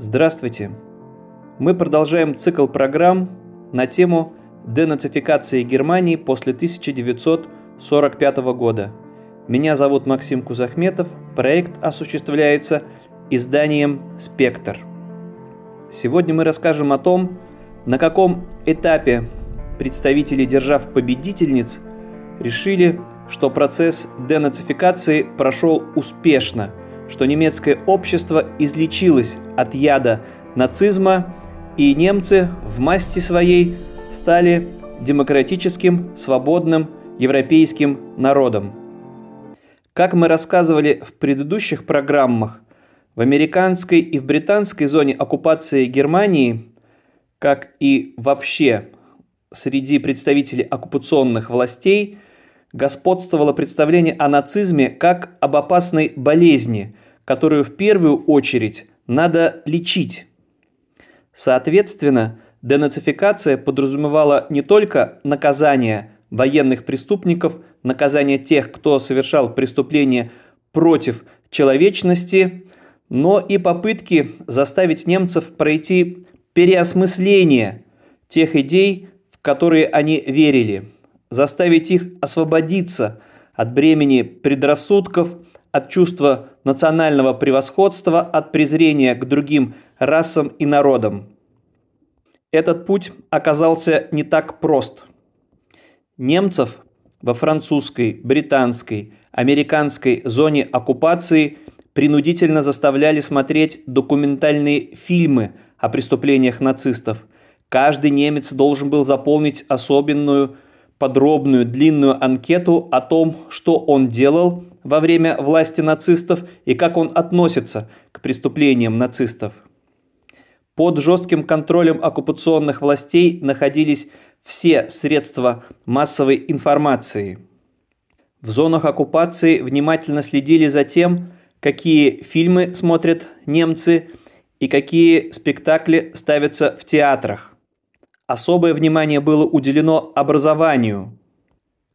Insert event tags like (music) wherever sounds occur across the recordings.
Здравствуйте! Мы продолжаем цикл программ на тему денацификации Германии после 1945 года. Меня зовут Максим Кузахметов. Проект осуществляется изданием «Спектр». Сегодня мы расскажем о том, на каком этапе представители держав-победительниц решили, что процесс денацификации прошел успешно, что немецкое общество излечилось от яда нацизма, и немцы в масти своей стали демократическим, свободным европейским народом. Как мы рассказывали в предыдущих программах, в американской и в британской зоне оккупации Германии, как и вообще среди представителей оккупационных властей, господствовало представление о нацизме как об опасной болезни, которую в первую очередь надо лечить. Соответственно, денацификация подразумевала не только наказание военных преступников, наказание тех, кто совершал преступления против человечности, но и попытки заставить немцев пройти переосмысление тех идей, в которые они верили, заставить их освободиться от бремени предрассудков, от чувства национального превосходства, от презрения к другим расам и народам. Этот путь оказался не так прост. Немцев во французской, британской, американской зоне оккупации принудительно заставляли смотреть документальные фильмы о преступлениях нацистов. Каждый немец должен был заполнить особенную, подробную, длинную анкету о том, что он делал во время власти нацистов и как он относится к преступлениям нацистов. Под жестким контролем оккупационных властей находились все средства массовой информации. В зонах оккупации внимательно следили за тем, какие фильмы смотрят немцы и какие спектакли ставятся в театрах. Особое внимание было уделено образованию.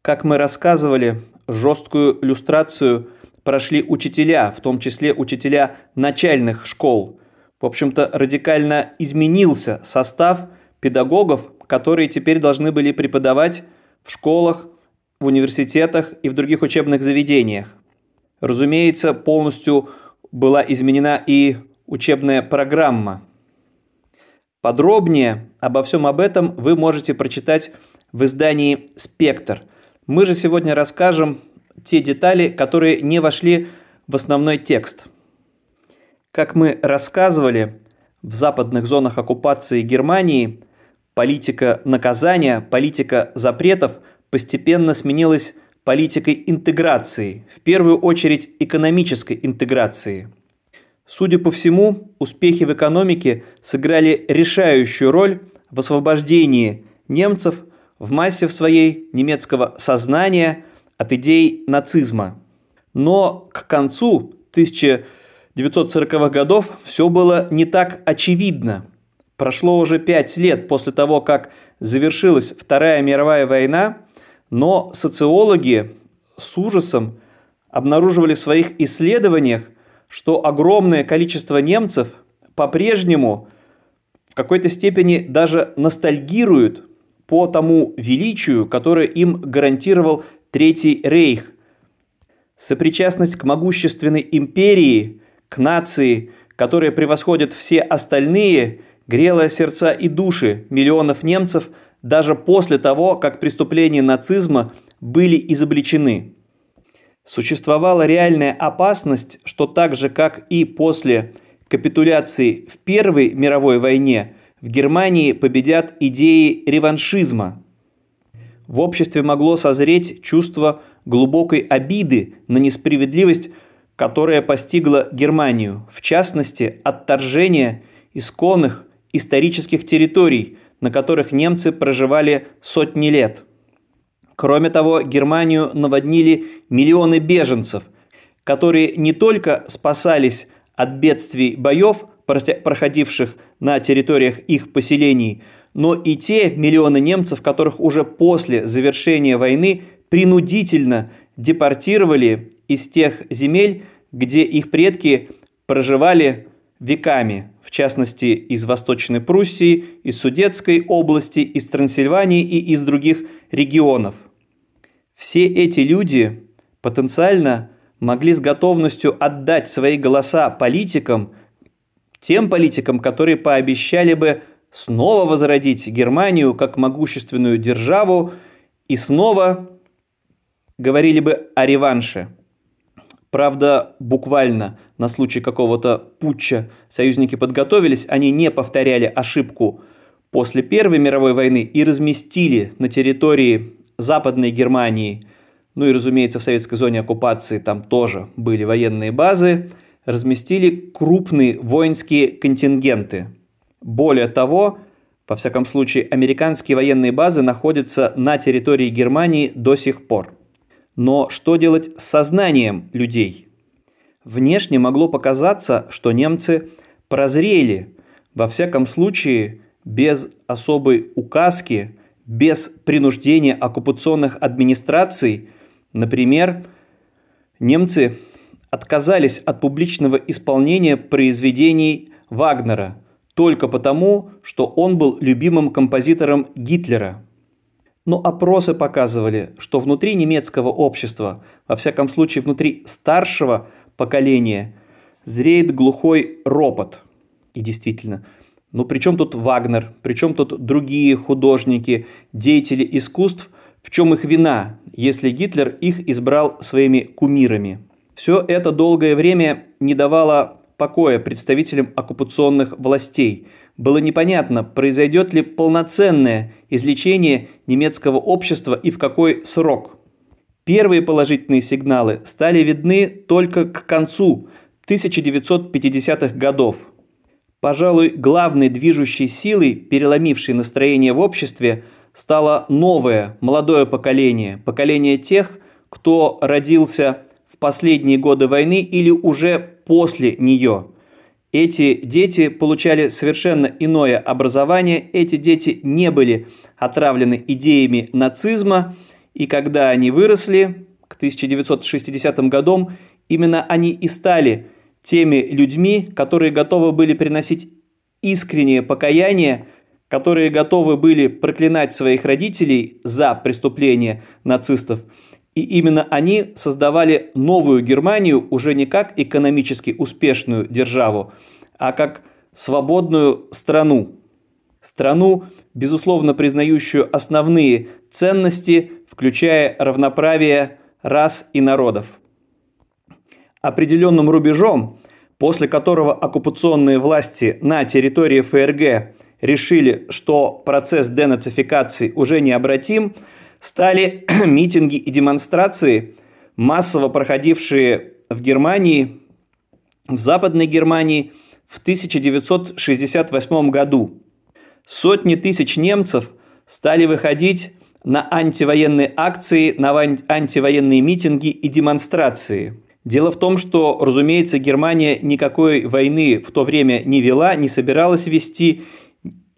Как мы рассказывали, жесткую люстрацию прошли учителя, в том числе учителя начальных школ. В общем-то, радикально изменился состав педагогов, которые теперь должны были преподавать в школах, в университетах и в других учебных заведениях. Разумеется, полностью была изменена и учебная программа. Подробнее обо всем об этом вы можете прочитать в издании «Спектр», мы же сегодня расскажем те детали, которые не вошли в основной текст. Как мы рассказывали, в западных зонах оккупации Германии политика наказания, политика запретов постепенно сменилась политикой интеграции, в первую очередь экономической интеграции. Судя по всему, успехи в экономике сыграли решающую роль в освобождении немцев в массе в своей немецкого сознания от идей нацизма. Но к концу 1940-х годов все было не так очевидно. Прошло уже пять лет после того, как завершилась Вторая мировая война, но социологи с ужасом обнаруживали в своих исследованиях, что огромное количество немцев по-прежнему в какой-то степени даже ностальгируют по тому величию, которое им гарантировал Третий Рейх. Сопричастность к могущественной империи, к нации, которая превосходит все остальные, грела сердца и души миллионов немцев даже после того, как преступления нацизма были изобличены. Существовала реальная опасность, что так же, как и после капитуляции в Первой мировой войне, в Германии победят идеи реваншизма. В обществе могло созреть чувство глубокой обиды на несправедливость, которая постигла Германию, в частности, отторжение исконных исторических территорий, на которых немцы проживали сотни лет. Кроме того, Германию наводнили миллионы беженцев, которые не только спасались от бедствий боев, проходивших на территориях их поселений, но и те миллионы немцев, которых уже после завершения войны принудительно депортировали из тех земель, где их предки проживали веками, в частности из Восточной Пруссии, из Судетской области, из Трансильвании и из других регионов. Все эти люди потенциально могли с готовностью отдать свои голоса политикам, тем политикам, которые пообещали бы снова возродить Германию как могущественную державу и снова говорили бы о реванше. Правда, буквально на случай какого-то путча союзники подготовились, они не повторяли ошибку после Первой мировой войны и разместили на территории Западной Германии, ну и, разумеется, в советской зоне оккупации там тоже были военные базы, разместили крупные воинские контингенты. Более того, во всяком случае, американские военные базы находятся на территории Германии до сих пор. Но что делать с сознанием людей? Внешне могло показаться, что немцы прозрели, во всяком случае, без особой указки, без принуждения оккупационных администраций. Например, немцы отказались от публичного исполнения произведений Вагнера только потому, что он был любимым композитором Гитлера – но опросы показывали, что внутри немецкого общества, во всяком случае внутри старшего поколения, зреет глухой ропот. И действительно, ну при чем тут Вагнер, при чем тут другие художники, деятели искусств, в чем их вина, если Гитлер их избрал своими кумирами? Все это долгое время не давало покоя представителям оккупационных властей – было непонятно, произойдет ли полноценное излечение немецкого общества и в какой срок. Первые положительные сигналы стали видны только к концу 1950-х годов. Пожалуй, главной движущей силой, переломившей настроение в обществе, стало новое, молодое поколение, поколение тех, кто родился в последние годы войны или уже после нее – эти дети получали совершенно иное образование, эти дети не были отравлены идеями нацизма, и когда они выросли к 1960 годам, именно они и стали теми людьми, которые готовы были приносить искреннее покаяние, которые готовы были проклинать своих родителей за преступления нацистов – и именно они создавали новую Германию уже не как экономически успешную державу, а как свободную страну. Страну, безусловно признающую основные ценности, включая равноправие рас и народов. Определенным рубежом, после которого оккупационные власти на территории ФРГ решили, что процесс денацификации уже необратим – стали (clears throat) митинги и демонстрации, массово проходившие в Германии, в Западной Германии в 1968 году. Сотни тысяч немцев стали выходить на антивоенные акции, на антивоенные митинги и демонстрации. Дело в том, что, разумеется, Германия никакой войны в то время не вела, не собиралась вести,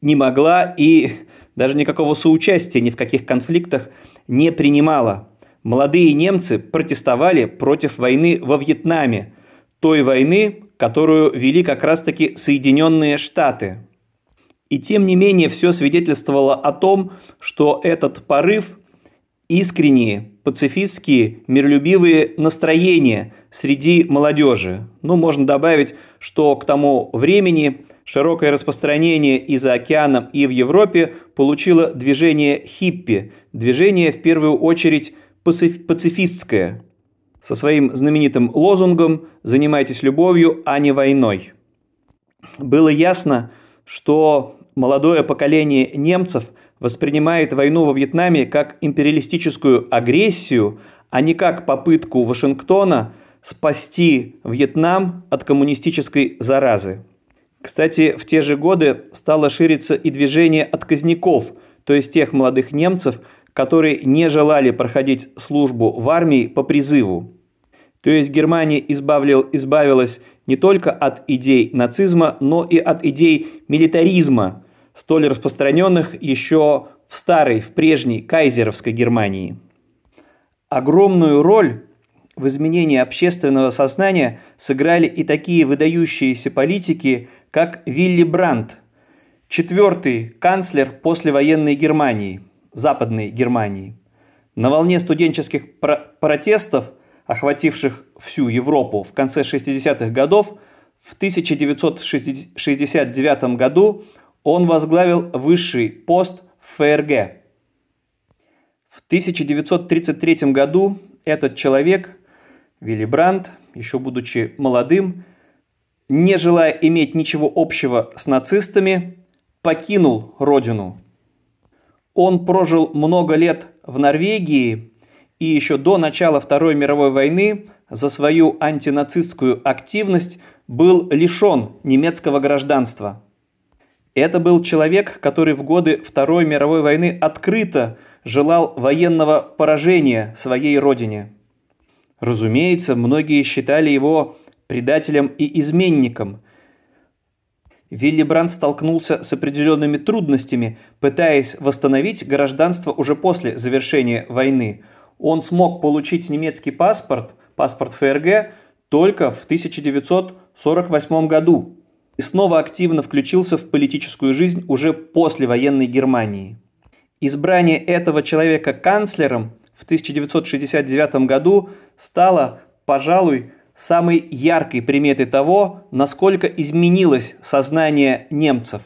не могла и даже никакого соучастия ни в каких конфликтах не принимала. Молодые немцы протестовали против войны во Вьетнаме, той войны, которую вели как раз-таки Соединенные Штаты. И тем не менее все свидетельствовало о том, что этот порыв искренние, пацифистские, миролюбивые настроения среди молодежи. Ну, можно добавить, что к тому времени Широкое распространение и за океаном, и в Европе получило движение хиппи, движение в первую очередь пацифистское, со своим знаменитым лозунгом «Занимайтесь любовью, а не войной». Было ясно, что молодое поколение немцев воспринимает войну во Вьетнаме как империалистическую агрессию, а не как попытку Вашингтона спасти Вьетнам от коммунистической заразы. Кстати, в те же годы стало шириться и движение отказников, то есть тех молодых немцев, которые не желали проходить службу в армии по призыву. То есть Германия избавил, избавилась не только от идей нацизма, но и от идей милитаризма, столь распространенных еще в старой, в прежней кайзеровской Германии. Огромную роль в изменении общественного сознания сыграли и такие выдающиеся политики, как Вилли Брандт, четвертый канцлер послевоенной Германии, Западной Германии. На волне студенческих про- протестов, охвативших всю Европу в конце 60-х годов, в 1969 году он возглавил высший пост в ФРГ. В 1933 году этот человек, Вилли Брандт, еще будучи молодым, не желая иметь ничего общего с нацистами, покинул родину. Он прожил много лет в Норвегии и еще до начала Второй мировой войны за свою антинацистскую активность был лишен немецкого гражданства. Это был человек, который в годы Второй мировой войны открыто желал военного поражения своей родине. Разумеется, многие считали его предателем и изменником. Вилли Брандт столкнулся с определенными трудностями, пытаясь восстановить гражданство уже после завершения войны. Он смог получить немецкий паспорт, паспорт ФРГ, только в 1948 году и снова активно включился в политическую жизнь уже после военной Германии. Избрание этого человека канцлером в 1969 году стало, пожалуй, самой яркой приметой того, насколько изменилось сознание немцев.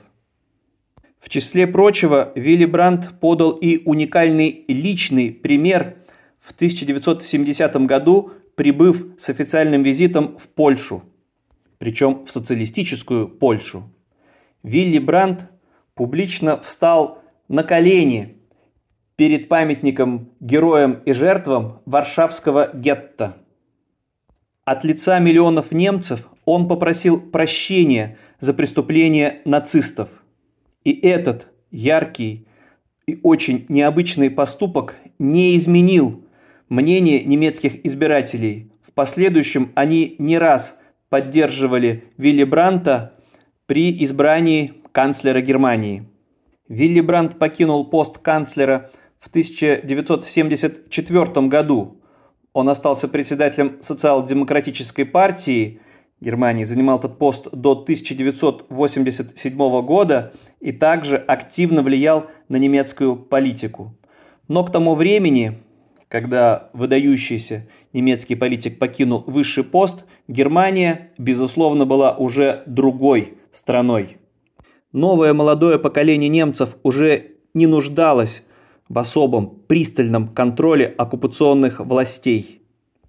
В числе прочего, Вилли Брандт подал и уникальный личный пример в 1970 году, прибыв с официальным визитом в Польшу, причем в социалистическую Польшу. Вилли Брандт публично встал на колени перед памятником героям и жертвам Варшавского гетто – от лица миллионов немцев он попросил прощения за преступления нацистов. И этот яркий и очень необычный поступок не изменил мнение немецких избирателей. В последующем они не раз поддерживали Вилли Бранта при избрании канцлера Германии. Вилли Брант покинул пост канцлера в 1974 году, он остался председателем социал-демократической партии Германии, занимал этот пост до 1987 года и также активно влиял на немецкую политику. Но к тому времени, когда выдающийся немецкий политик покинул высший пост, Германия, безусловно, была уже другой страной. Новое молодое поколение немцев уже не нуждалось в особом пристальном контроле оккупационных властей.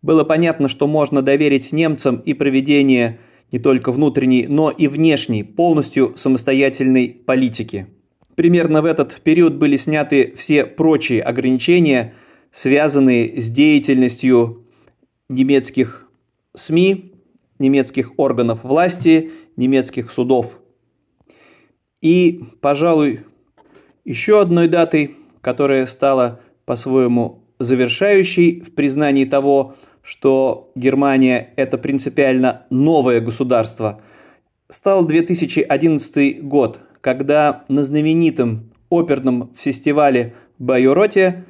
Было понятно, что можно доверить немцам и проведение не только внутренней, но и внешней, полностью самостоятельной политики. Примерно в этот период были сняты все прочие ограничения, связанные с деятельностью немецких СМИ, немецких органов власти, немецких судов. И, пожалуй, еще одной датой которая стала по-своему завершающей в признании того, что Германия – это принципиально новое государство, стал 2011 год, когда на знаменитом оперном фестивале Байороте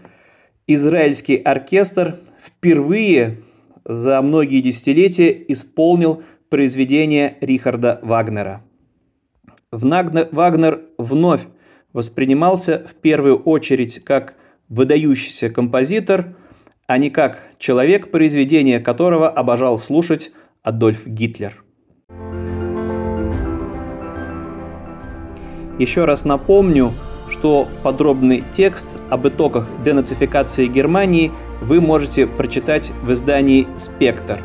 израильский оркестр впервые за многие десятилетия исполнил произведение Рихарда Вагнера. Вагнер вновь воспринимался в первую очередь как выдающийся композитор, а не как человек, произведение которого обожал слушать Адольф Гитлер. Еще раз напомню, что подробный текст об итогах денацификации Германии вы можете прочитать в издании «Спектр».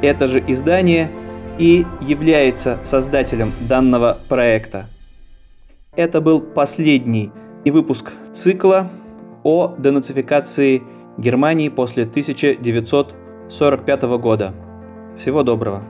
Это же издание и является создателем данного проекта. Это был последний и выпуск цикла о денацификации Германии после 1945 года. Всего доброго!